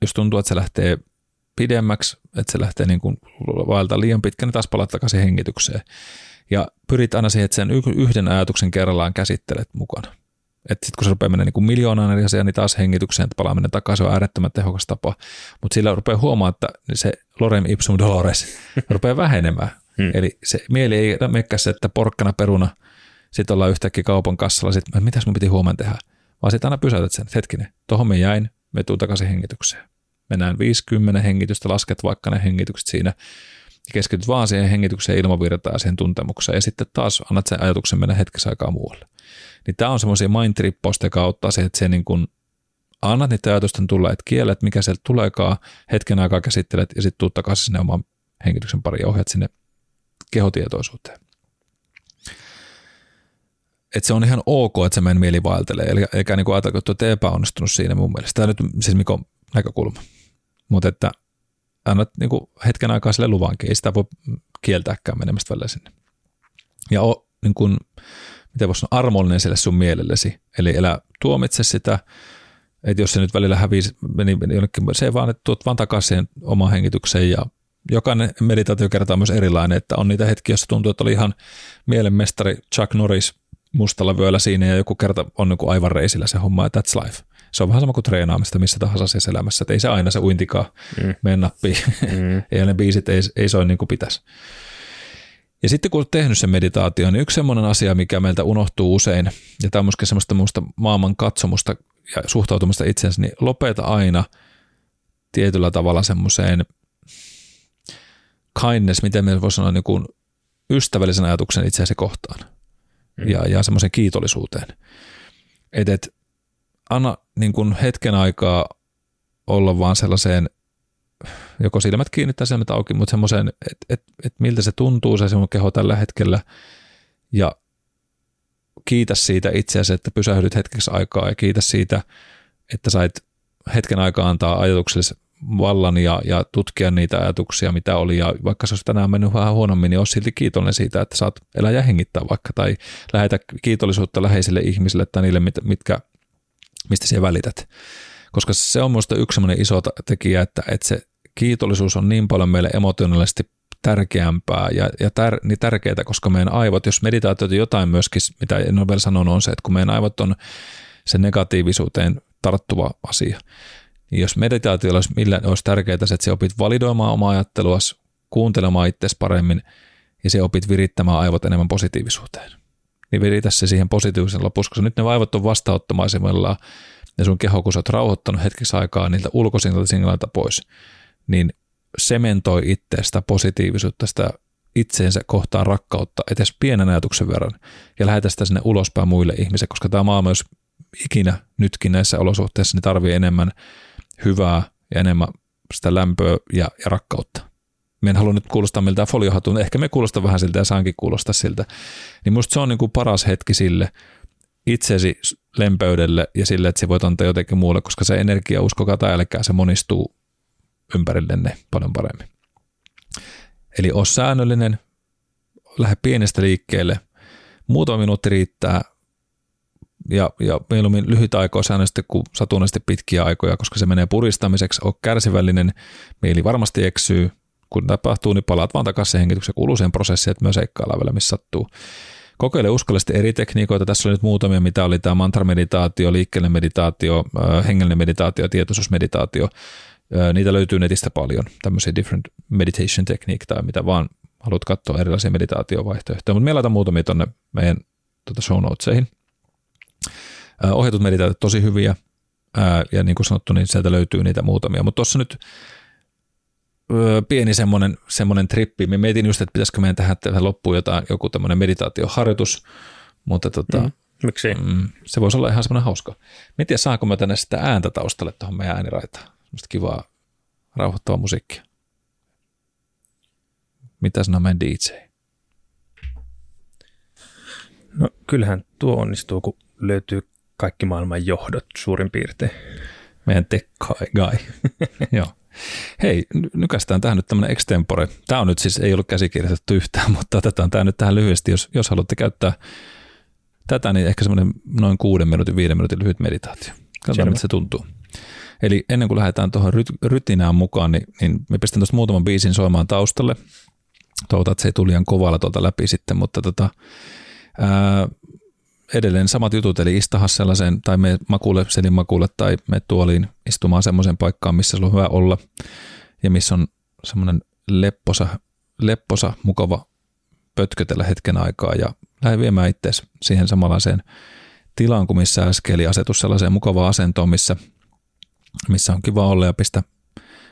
jos tuntuu, että se lähtee pidemmäksi, että se lähtee niin kuin vaelta liian pitkä, niin taas palaat takaisin hengitykseen. Ja pyrit aina siihen, että sen yhden ajatuksen kerrallaan käsittelet mukana. Että sitten kun se rupeaa menemään niin miljoonaan eri asiaa, niin taas hengitykseen, että palaaminen takaisin on äärettömän tehokas tapa. Mutta sillä rupeaa huomaamaan, että se lorem ipsum dolores rupeaa vähenemään. Hmm. Eli se mieli ei mekkä se, että porkkana peruna, sitten ollaan yhtäkkiä kaupan kassalla, sitten mitäs mun piti huomenna tehdä. Vaan sitten aina pysäytät sen, hetkinen, tuohon me jäin, me tuun takaisin hengitykseen. Mennään 50 hengitystä, lasket vaikka ne hengitykset siinä. ja keskityt vaan siihen hengitykseen, ilmavirtaan ja siihen tuntemukseen ja sitten taas annat sen ajatuksen mennä hetkessä aikaa muualle. Niin tämä on semmoisia mind auttaa siihen, että se niin kuin annat niitä ajatusten tulla, että kielet, mikä sieltä tuleekaan, hetken aikaa käsittelet ja sitten tuut takaisin sinne oman hengityksen pariin ja ohjat sinne kehotietoisuuteen. Et se on ihan ok, että se meidän mieli vaeltelee, eli eikä niin ajatella, että olet epäonnistunut siinä mun mielestä. Tämä nyt siis Mikon näkökulma. Mutta että annat niin kuin hetken aikaa sille luvankin, ei sitä voi kieltääkään menemästä välillä sinne. Ja o, niin kuin, miten voisi sanoa, armollinen sille sun mielellesi. Eli elä tuomitse sitä, että jos se nyt välillä hävisi, meni, meni jonnekin, se vaan, että tuot vaan takaisin siihen omaan hengitykseen ja jokainen meditaatio kertaa myös erilainen, että on niitä hetkiä, joissa tuntuu, että oli ihan mielenmestari Chuck Norris mustalla vyöllä siinä ja joku kerta on niin aivan reisillä se homma ja that's life. Se on vähän sama kuin treenaamista missä tahansa siis elämässä, että ei se aina se uintikaan mm. mene nappiin. Mm. ja ne biisit ei, ei soi niin kuin pitäisi. Ja sitten kun olet tehnyt sen meditaation, niin yksi semmoinen asia, mikä meiltä unohtuu usein, ja tämä on myöskin semmoista muusta maailman katsomusta ja suhtautumista itseensä, niin lopeta aina tietyllä tavalla semmoiseen kindness, miten me voisi sanoa niin kuin ystävällisen ajatuksen itseäsi kohtaan mm. ja, ja semmoisen kiitollisuuteen. Että et, anna niin kuin hetken aikaa olla vaan sellaiseen, joko silmät kiinni tai silmät auki, mutta semmoiseen, että et, et miltä se tuntuu se sinun keho tällä hetkellä ja kiitä siitä itseäsi, että pysähdyt hetkeksi aikaa ja kiitä siitä, että sait hetken aikaa antaa ajatukselle vallan ja, ja tutkia niitä ajatuksia, mitä oli. Ja vaikka se olisi tänään mennyt vähän huonommin, niin olisi silti kiitollinen siitä, että saat elää ja hengittää vaikka. Tai lähetä kiitollisuutta läheisille ihmisille tai niille, mitkä, mistä siellä välität. Koska se on minusta yksi sellainen iso tekijä, että, että se kiitollisuus on niin paljon meille emotionaalisesti tärkeämpää ja, ja tär, niin tärkeää, koska meidän aivot, jos meditaatio jotain myöskin, mitä en ole vielä sanonut, on se, että kun meidän aivot on se negatiivisuuteen tarttuva asia, niin jos meditaatiolla olisi, millä olisi tärkeää se, että se opit validoimaan omaa ajattelua, kuuntelemaan itsesi paremmin ja se opit virittämään aivot enemmän positiivisuuteen. Niin viritä se siihen positiivisen lopussa, koska nyt ne aivot on vastaanottamaisemmillaan ja sun keho, kun sä oot rauhoittanut hetkeksi aikaa niiltä ulkoisilta pois, niin sementoi itsestä positiivisuutta, sitä itseensä kohtaan rakkautta edes pienen ajatuksen verran ja lähetä sitä sinne ulospäin muille ihmisille, koska tämä maailma, jos ikinä nytkin näissä olosuhteissa, niin tarvii enemmän hyvää ja enemmän sitä lämpöä ja, ja rakkautta. Me en halua nyt kuulostaa miltä foliohatun, ehkä me kuulostaa vähän siltä ja saankin kuulostaa siltä. Niin musta se on niin kuin paras hetki sille itsesi lempöydelle ja sille, että se voit antaa jotenkin muulle, koska se energia, uskokaa tai älkää, se monistuu ympärillenne paljon paremmin. Eli ole säännöllinen, lähde pienestä liikkeelle, muutama minuutti riittää, ja, ja mieluummin lyhyt aikoja säännöllisesti kuin satunnaisesti pitkiä aikoja, koska se menee puristamiseksi, on kärsivällinen, mieli varmasti eksyy, kun tapahtuu, niin palaat vaan takaisin hengityksen kuuluu siihen prosessiin, että myös seikkaillaan vielä, missä sattuu. Kokeile uskallisesti eri tekniikoita. Tässä oli nyt muutamia, mitä oli tämä mantra-meditaatio, liikkeellinen meditaatio, hengellinen meditaatio, tietoisuusmeditaatio. Niitä löytyy netistä paljon, tämmöisiä different meditation technique tai mitä vaan haluat katsoa erilaisia meditaatiovaihtoehtoja. Mutta meillä on muutamia tuonne meidän tuota show notesihin. Ohjatut meditaatiot tosi hyviä ja niin kuin sanottu, niin sieltä löytyy niitä muutamia. Mutta tuossa nyt pieni semmoinen, semmoinen trippi. Me mietin just, että pitäisikö meidän tähän, tähän loppuun jotain, joku tämmöinen meditaatioharjoitus, mutta tota, mm, miksi? Mm, se voisi olla ihan semmoinen hauska. Tiedä, saanko mä tänne sitä ääntä taustalle tuohon meidän ääniraitaan. Semmoista kivaa, rauhoittavaa musiikkia. Mitä sanoo meidän DJ? No kyllähän tuo onnistuu, kun löytyy kaikki maailman johdot suurin piirtein. Meidän tech guy. Joo. Hei, nykästään tähän nyt tämmöinen extempore. Tämä on nyt siis, ei ollut käsikirjoitettu yhtään, mutta otetaan tämä nyt tähän lyhyesti. Jos, jos haluatte käyttää tätä, niin ehkä semmoinen noin kuuden minuutin, viiden minuutin lyhyt meditaatio. Katsotaan, mitä se tuntuu. Eli ennen kuin lähdetään tuohon rytinään mukaan, niin, niin me pistän tuosta muutaman biisin soimaan taustalle. Toivotaan, että se ei tuli liian kovalla tuolta läpi sitten, mutta tota, ää, edelleen samat jutut, eli istaha sellaiseen, tai me makuulle, selin makuulle, tai me tuoliin istumaan semmoiseen paikkaan, missä sulla on hyvä olla, ja missä on semmoinen lepposa, lepposa, mukava pötkötellä hetken aikaa, ja lähde viemään itseäsi siihen samanlaiseen tilaan kuin missä äsken, eli asetus sellaiseen mukavaan asentoon, missä, missä on kiva olla, ja pistä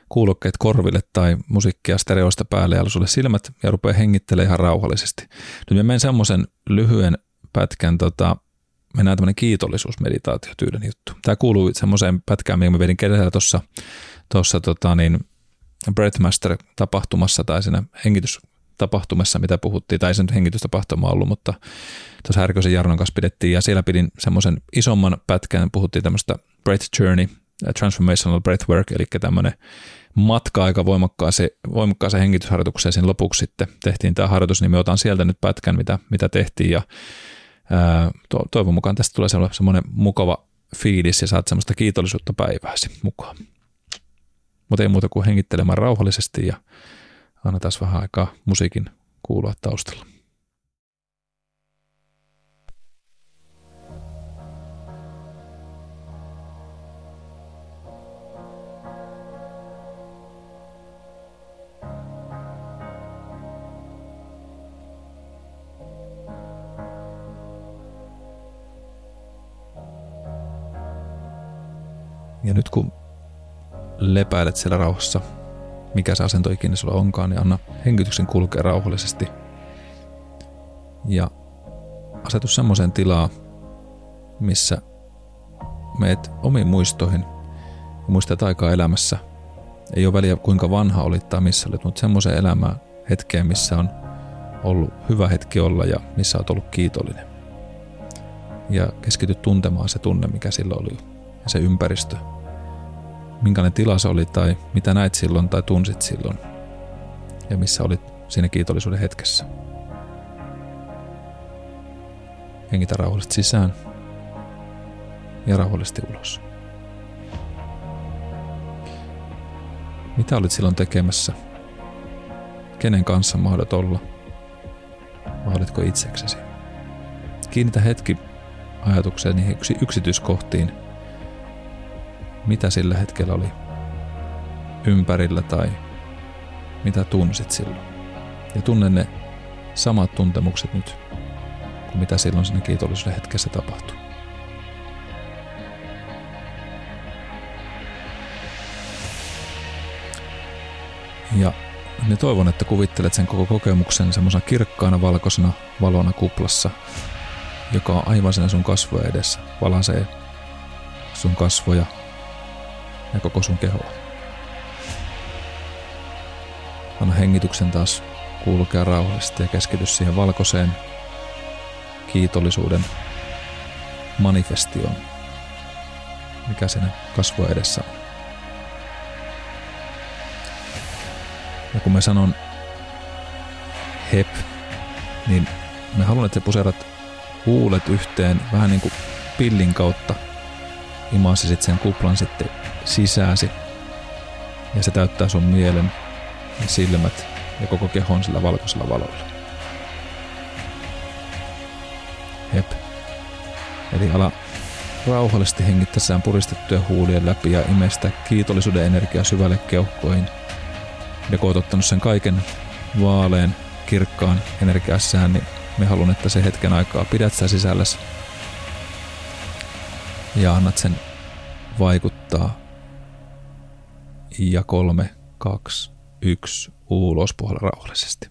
kuulokkeet korville tai musiikkia stereoista päälle ja sulle silmät ja rupeaa hengittelemään ihan rauhallisesti. Nyt mä menen semmoisen lyhyen pätkän, tota, mennään tämmöinen kiitollisuusmeditaatiotyylin juttu. Tämä kuuluu semmoiseen pätkään, minkä mä vedin kesällä tuossa tossa, tota, niin Breathmaster-tapahtumassa tai siinä hengitystapahtumassa, mitä puhuttiin, tai sen hengitystapahtuma ollut, mutta tuossa Härkösen Jarnon kanssa pidettiin, ja siellä pidin semmoisen isomman pätkän, puhuttiin tämmöistä Breath Journey, Transformational Breathwork, eli tämmöinen matka aika voimakkaaseen, voimakkaaseen hengitysharjoitukseen sen lopuksi sitten tehtiin tämä harjoitus, niin me otan sieltä nyt pätkän, mitä, mitä tehtiin, ja ää, to, toivon mukaan tästä tulee semmoinen mukava fiilis, ja saat semmoista kiitollisuutta päivääsi mukaan. Mutta ei muuta kuin hengittelemään rauhallisesti ja annetaan vähän aikaa musiikin kuulua taustalla. Ja nyt kun lepäilet siellä rauhassa, mikä se asento ikinä sulla onkaan, niin anna hengityksen kulkea rauhallisesti. Ja asetu semmoiseen tilaan, missä meet omiin muistoihin ja muistat aikaa elämässä. Ei ole väliä kuinka vanha olit tai missä olit, mutta semmoiseen elämään hetkeen, missä on ollut hyvä hetki olla ja missä olet ollut kiitollinen. Ja keskity tuntemaan se tunne, mikä silloin oli ja se ympäristö, minkälainen tila se oli tai mitä näit silloin tai tunsit silloin ja missä olit siinä kiitollisuuden hetkessä. Hengitä rauhallisesti sisään ja rauhallisesti ulos. Mitä olit silloin tekemässä? Kenen kanssa mahdot olla? Olitko itseksesi? Kiinnitä hetki ajatukseen niihin yksityiskohtiin – mitä sillä hetkellä oli ympärillä tai mitä tunsit silloin. Ja tunne ne samat tuntemukset nyt kuin mitä silloin siinä kiitollisuuden hetkessä tapahtui. Ja ne toivon, että kuvittelet sen koko kokemuksen semmoisena kirkkaana valkoisena valona kuplassa, joka on aivan siinä sun kasvoja edessä, valasee sun kasvoja ja koko sun kehoa. Anna hengityksen taas kulkea rauhallisesti ja keskity siihen valkoiseen kiitollisuuden manifestioon, mikä siinä kasvoa edessä on. Ja kun mä sanon hep, niin mä haluan, että sä puserat huulet yhteen vähän niin kuin pillin kautta. Imasisit sen kuplan sitten sisääsi ja se täyttää sun mielen ja silmät ja koko kehon sillä valkoisella valolla. Hep. Eli ala rauhallisesti hengittäessään puristettuja huulien läpi ja imestä kiitollisuuden energiaa syvälle keuhkoihin. Ja kun ottanut sen kaiken vaaleen, kirkkaan energiassään, niin me haluan, että se hetken aikaa pidät sä sisälläsi ja annat sen vaikuttaa ja kolme, kaksi, yksi, ulos puolella rauhallisesti.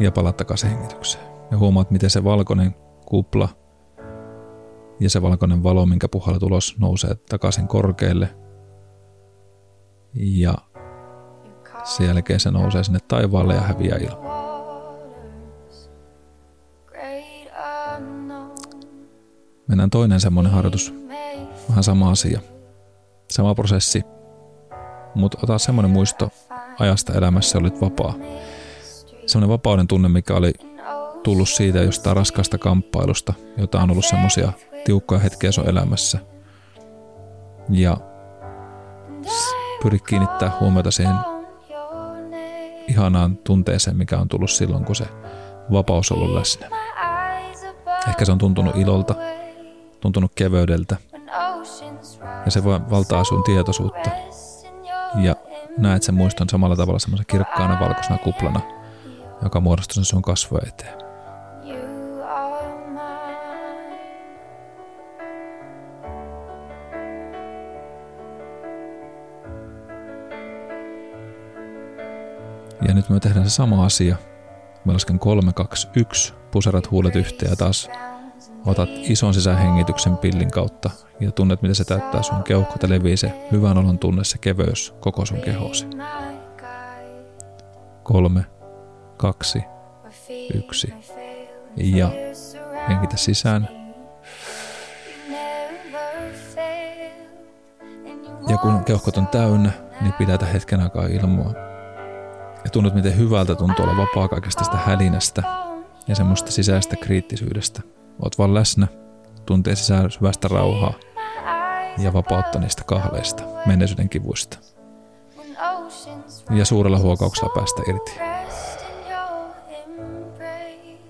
Ja palaat takaisin hengitykseen. Ja huomaat, miten se valkoinen kupla ja se valkoinen valo, minkä puhallat ulos, nousee takaisin korkealle. Ja sen jälkeen se nousee sinne taivaalle ja häviää ilmaan. Mennään toinen semmoinen harjoitus vähän sama asia. Sama prosessi, mutta ota semmoinen muisto ajasta elämässä, olit vapaa. Semmoinen vapauden tunne, mikä oli tullut siitä jostain raskasta kamppailusta, jota on ollut semmoisia tiukkoja hetkiä sun elämässä. Ja pyri kiinnittää huomiota siihen ihanaan tunteeseen, mikä on tullut silloin, kun se vapaus on ollut läsnä. Ehkä se on tuntunut ilolta, tuntunut kevyydeltä Ja se voi valtaa sun tietoisuutta. Ja näet sen muiston samalla tavalla semmoisen kirkkaana valkoisena kuplana, joka muodostuu sen sun kasvoja eteen. Ja nyt me tehdään se sama asia. Mä lasken 3, 2, 1, puserat huulet yhteen ja taas otat ison sisähengityksen pillin kautta ja tunnet, miten se täyttää sun keuhkot ja levii se hyvän olon tunne, se keveys koko sun kehosi. Kolme, kaksi, yksi. Ja hengitä sisään. Ja kun keuhkot on täynnä, niin pidätä hetken aikaa ilmoa. Ja tunnut, miten hyvältä tuntuu olla vapaa kaikesta sitä hälinästä ja semmoista sisäistä kriittisyydestä. Oot vaan läsnä, tuntee sisään syvästä rauhaa ja vapautta niistä kahleista, menneisyyden kivuista. Ja suurella huokauksella päästä irti.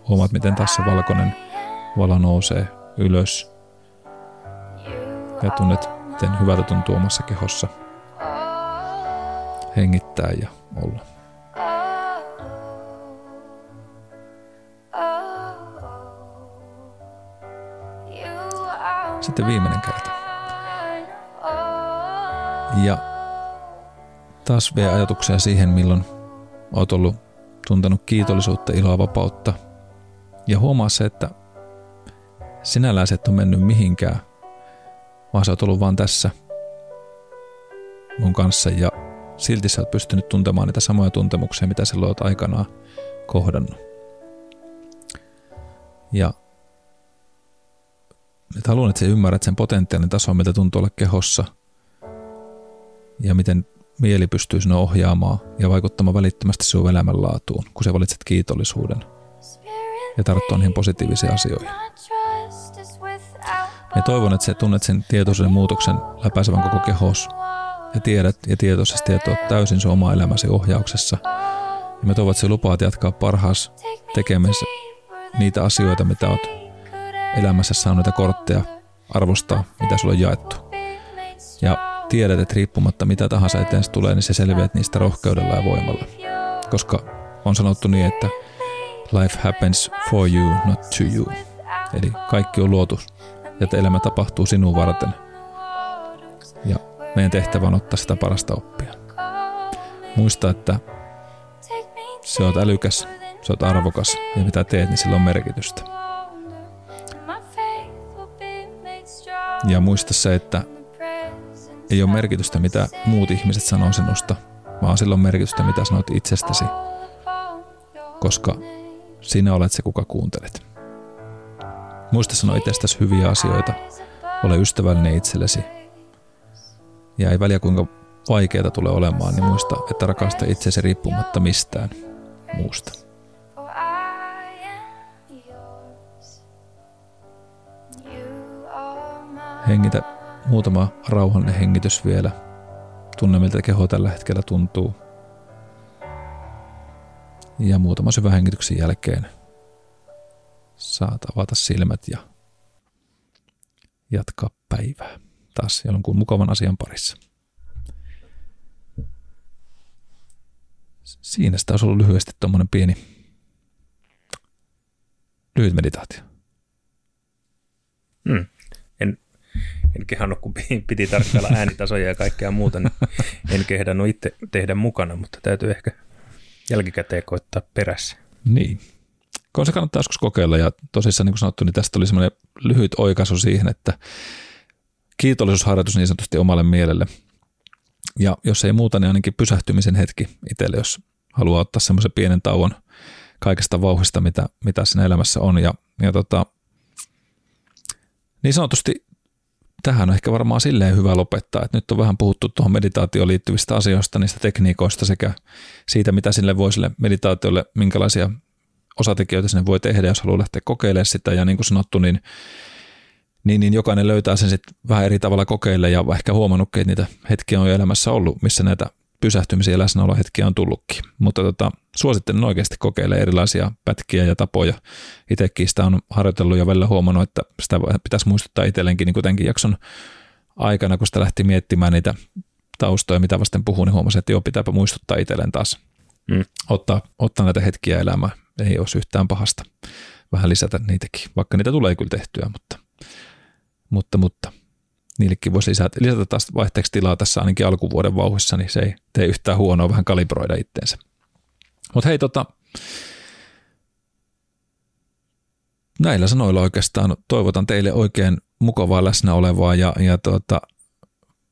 Huomaat, miten tässä valkoinen valo nousee ylös ja tunnet, miten hyvältä tuntuu omassa kehossa hengittää ja olla. Sitten viimeinen kerta. Ja taas vie ajatuksia siihen, milloin oot ollut tuntenut kiitollisuutta, iloa, vapautta. Ja huomaa se, että sinällään se et ole mennyt mihinkään, vaan sä oot ollut vaan tässä mun kanssa ja silti sä oot pystynyt tuntemaan niitä samoja tuntemuksia, mitä silloin oot aikanaan kohdannut. Ja nyt haluan, että sä ymmärrät sen potentiaalin tason, mitä tuntuu olla kehossa ja miten mieli pystyy sinua ohjaamaan ja vaikuttamaan välittömästi sinun elämänlaatuun, kun sä valitset kiitollisuuden ja tarttua niihin positiivisiin asioihin. Ja toivon, että sä tunnet sen tietoisen muutoksen läpäisevän koko kehos ja tiedät ja tietoisesti, että olet täysin sun oma elämäsi ohjauksessa. Ja mä toivon, että sä lupaat jatkaa parhaas tekemisessä niitä asioita, mitä oot elämässä saanut niitä kortteja arvostaa, mitä sulla on jaettu. Ja tiedät, että riippumatta mitä tahansa eteen tulee, niin se selviät niistä rohkeudella ja voimalla. Koska on sanottu niin, että life happens for you, not to you. Eli kaikki on luotu ja että elämä tapahtuu sinun varten. Ja meidän tehtävä on ottaa sitä parasta oppia. Muista, että se on älykäs, se on arvokas ja mitä teet, niin sillä on merkitystä. Ja muista se, että ei ole merkitystä, mitä muut ihmiset sanoo sinusta, vaan sillä on merkitystä, mitä sanot itsestäsi, koska sinä olet se, kuka kuuntelet. Muista sanoa itsestäsi hyviä asioita, ole ystävällinen itsellesi. Ja ei väliä kuinka vaikeaa tulee olemaan, niin muista, että rakasta itsesi riippumatta mistään muusta. Hengitä muutama rauhallinen hengitys vielä. Tunne, miltä keho tällä hetkellä tuntuu. Ja muutama syvä hengityksen jälkeen saat avata silmät ja jatkaa päivää taas jonkun mukavan asian parissa. Siinä sitä olisi ollut lyhyesti tuommoinen pieni lyhyt meditaatio. Hmm. En, kehannut, kun piti tarkkailla äänitasoja ja kaikkea muuta, niin en kehdannut itse tehdä mukana, mutta täytyy ehkä jälkikäteen koittaa perässä. Niin. Kun se kannattaa joskus kokeilla ja tosissaan niin kuin sanottu, niin tästä oli semmoinen lyhyt oikaisu siihen, että kiitollisuusharjoitus niin sanotusti omalle mielelle. Ja jos ei muuta, niin ainakin pysähtymisen hetki itselle, jos haluaa ottaa semmoisen pienen tauon kaikesta vauhista, mitä, mitä siinä elämässä on. Ja, ja tota, niin sanotusti tähän on ehkä varmaan silleen hyvä lopettaa, että nyt on vähän puhuttu tuohon meditaatioon liittyvistä asioista, niistä tekniikoista sekä siitä, mitä sille voi sille meditaatiolle, minkälaisia osatekijöitä sinne voi tehdä, jos haluaa lähteä kokeilemaan sitä. Ja niin kuin sanottu, niin, niin, niin jokainen löytää sen sitten vähän eri tavalla kokeille ja ehkä huomannutkin, että niitä hetkiä on jo elämässä ollut, missä näitä pysähtymisiä ja läsnäolohetkiä on tullutkin. Mutta tota, suosittelen oikeasti kokeilla erilaisia pätkiä ja tapoja. Itsekin sitä on harjoitellut ja välillä huomannut, että sitä pitäisi muistuttaa itsellenkin niin kuitenkin jakson aikana, kun sitä lähti miettimään niitä taustoja, mitä vasten puhun, niin huomasin, että joo, pitääpä muistuttaa itselleen taas. Mm. Ottaa, ottaa näitä hetkiä elämään. Ei olisi yhtään pahasta vähän lisätä niitäkin, vaikka niitä tulee kyllä tehtyä, mutta, mutta, mutta niillekin voisi lisätä, lisätä taas vaihteeksi tilaa tässä ainakin alkuvuoden vauhissa, niin se ei tee yhtään huonoa vähän kalibroida itteensä. Mutta hei, tota, näillä sanoilla oikeastaan toivotan teille oikein mukavaa läsnä olevaa ja, ja tuota,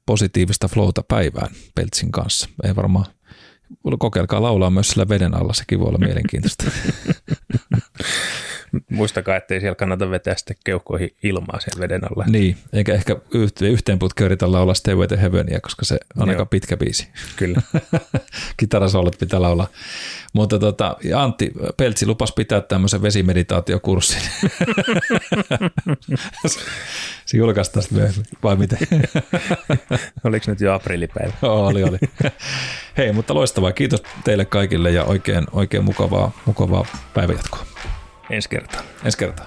positiivista flowta päivään Peltsin kanssa. Ei varmaan, kokeilkaa laulaa myös sillä veden alla, sekin voi olla mielenkiintoista. Muistakaa, ettei siellä kannata vetää sitten keuhkoihin ilmaa sen veden alla. Niin, eikä ehkä yhteen putkeen yritä laulaa Stay With Heavenia, koska se on Joo. aika pitkä biisi. Kyllä. Kitarasoolot pitää laulaa. Mutta tota, Antti Peltsi lupas pitää tämmöisen vesimeditaatiokurssin. se julkaistaan sitten myöhemmin, vai miten? Oliko nyt jo aprillipäivä? oli, oli. Hei, mutta loistavaa. Kiitos teille kaikille ja oikein, oikein mukavaa, mukavaa päivänjatkoa. Ensi kertaa. Ensi kertaa.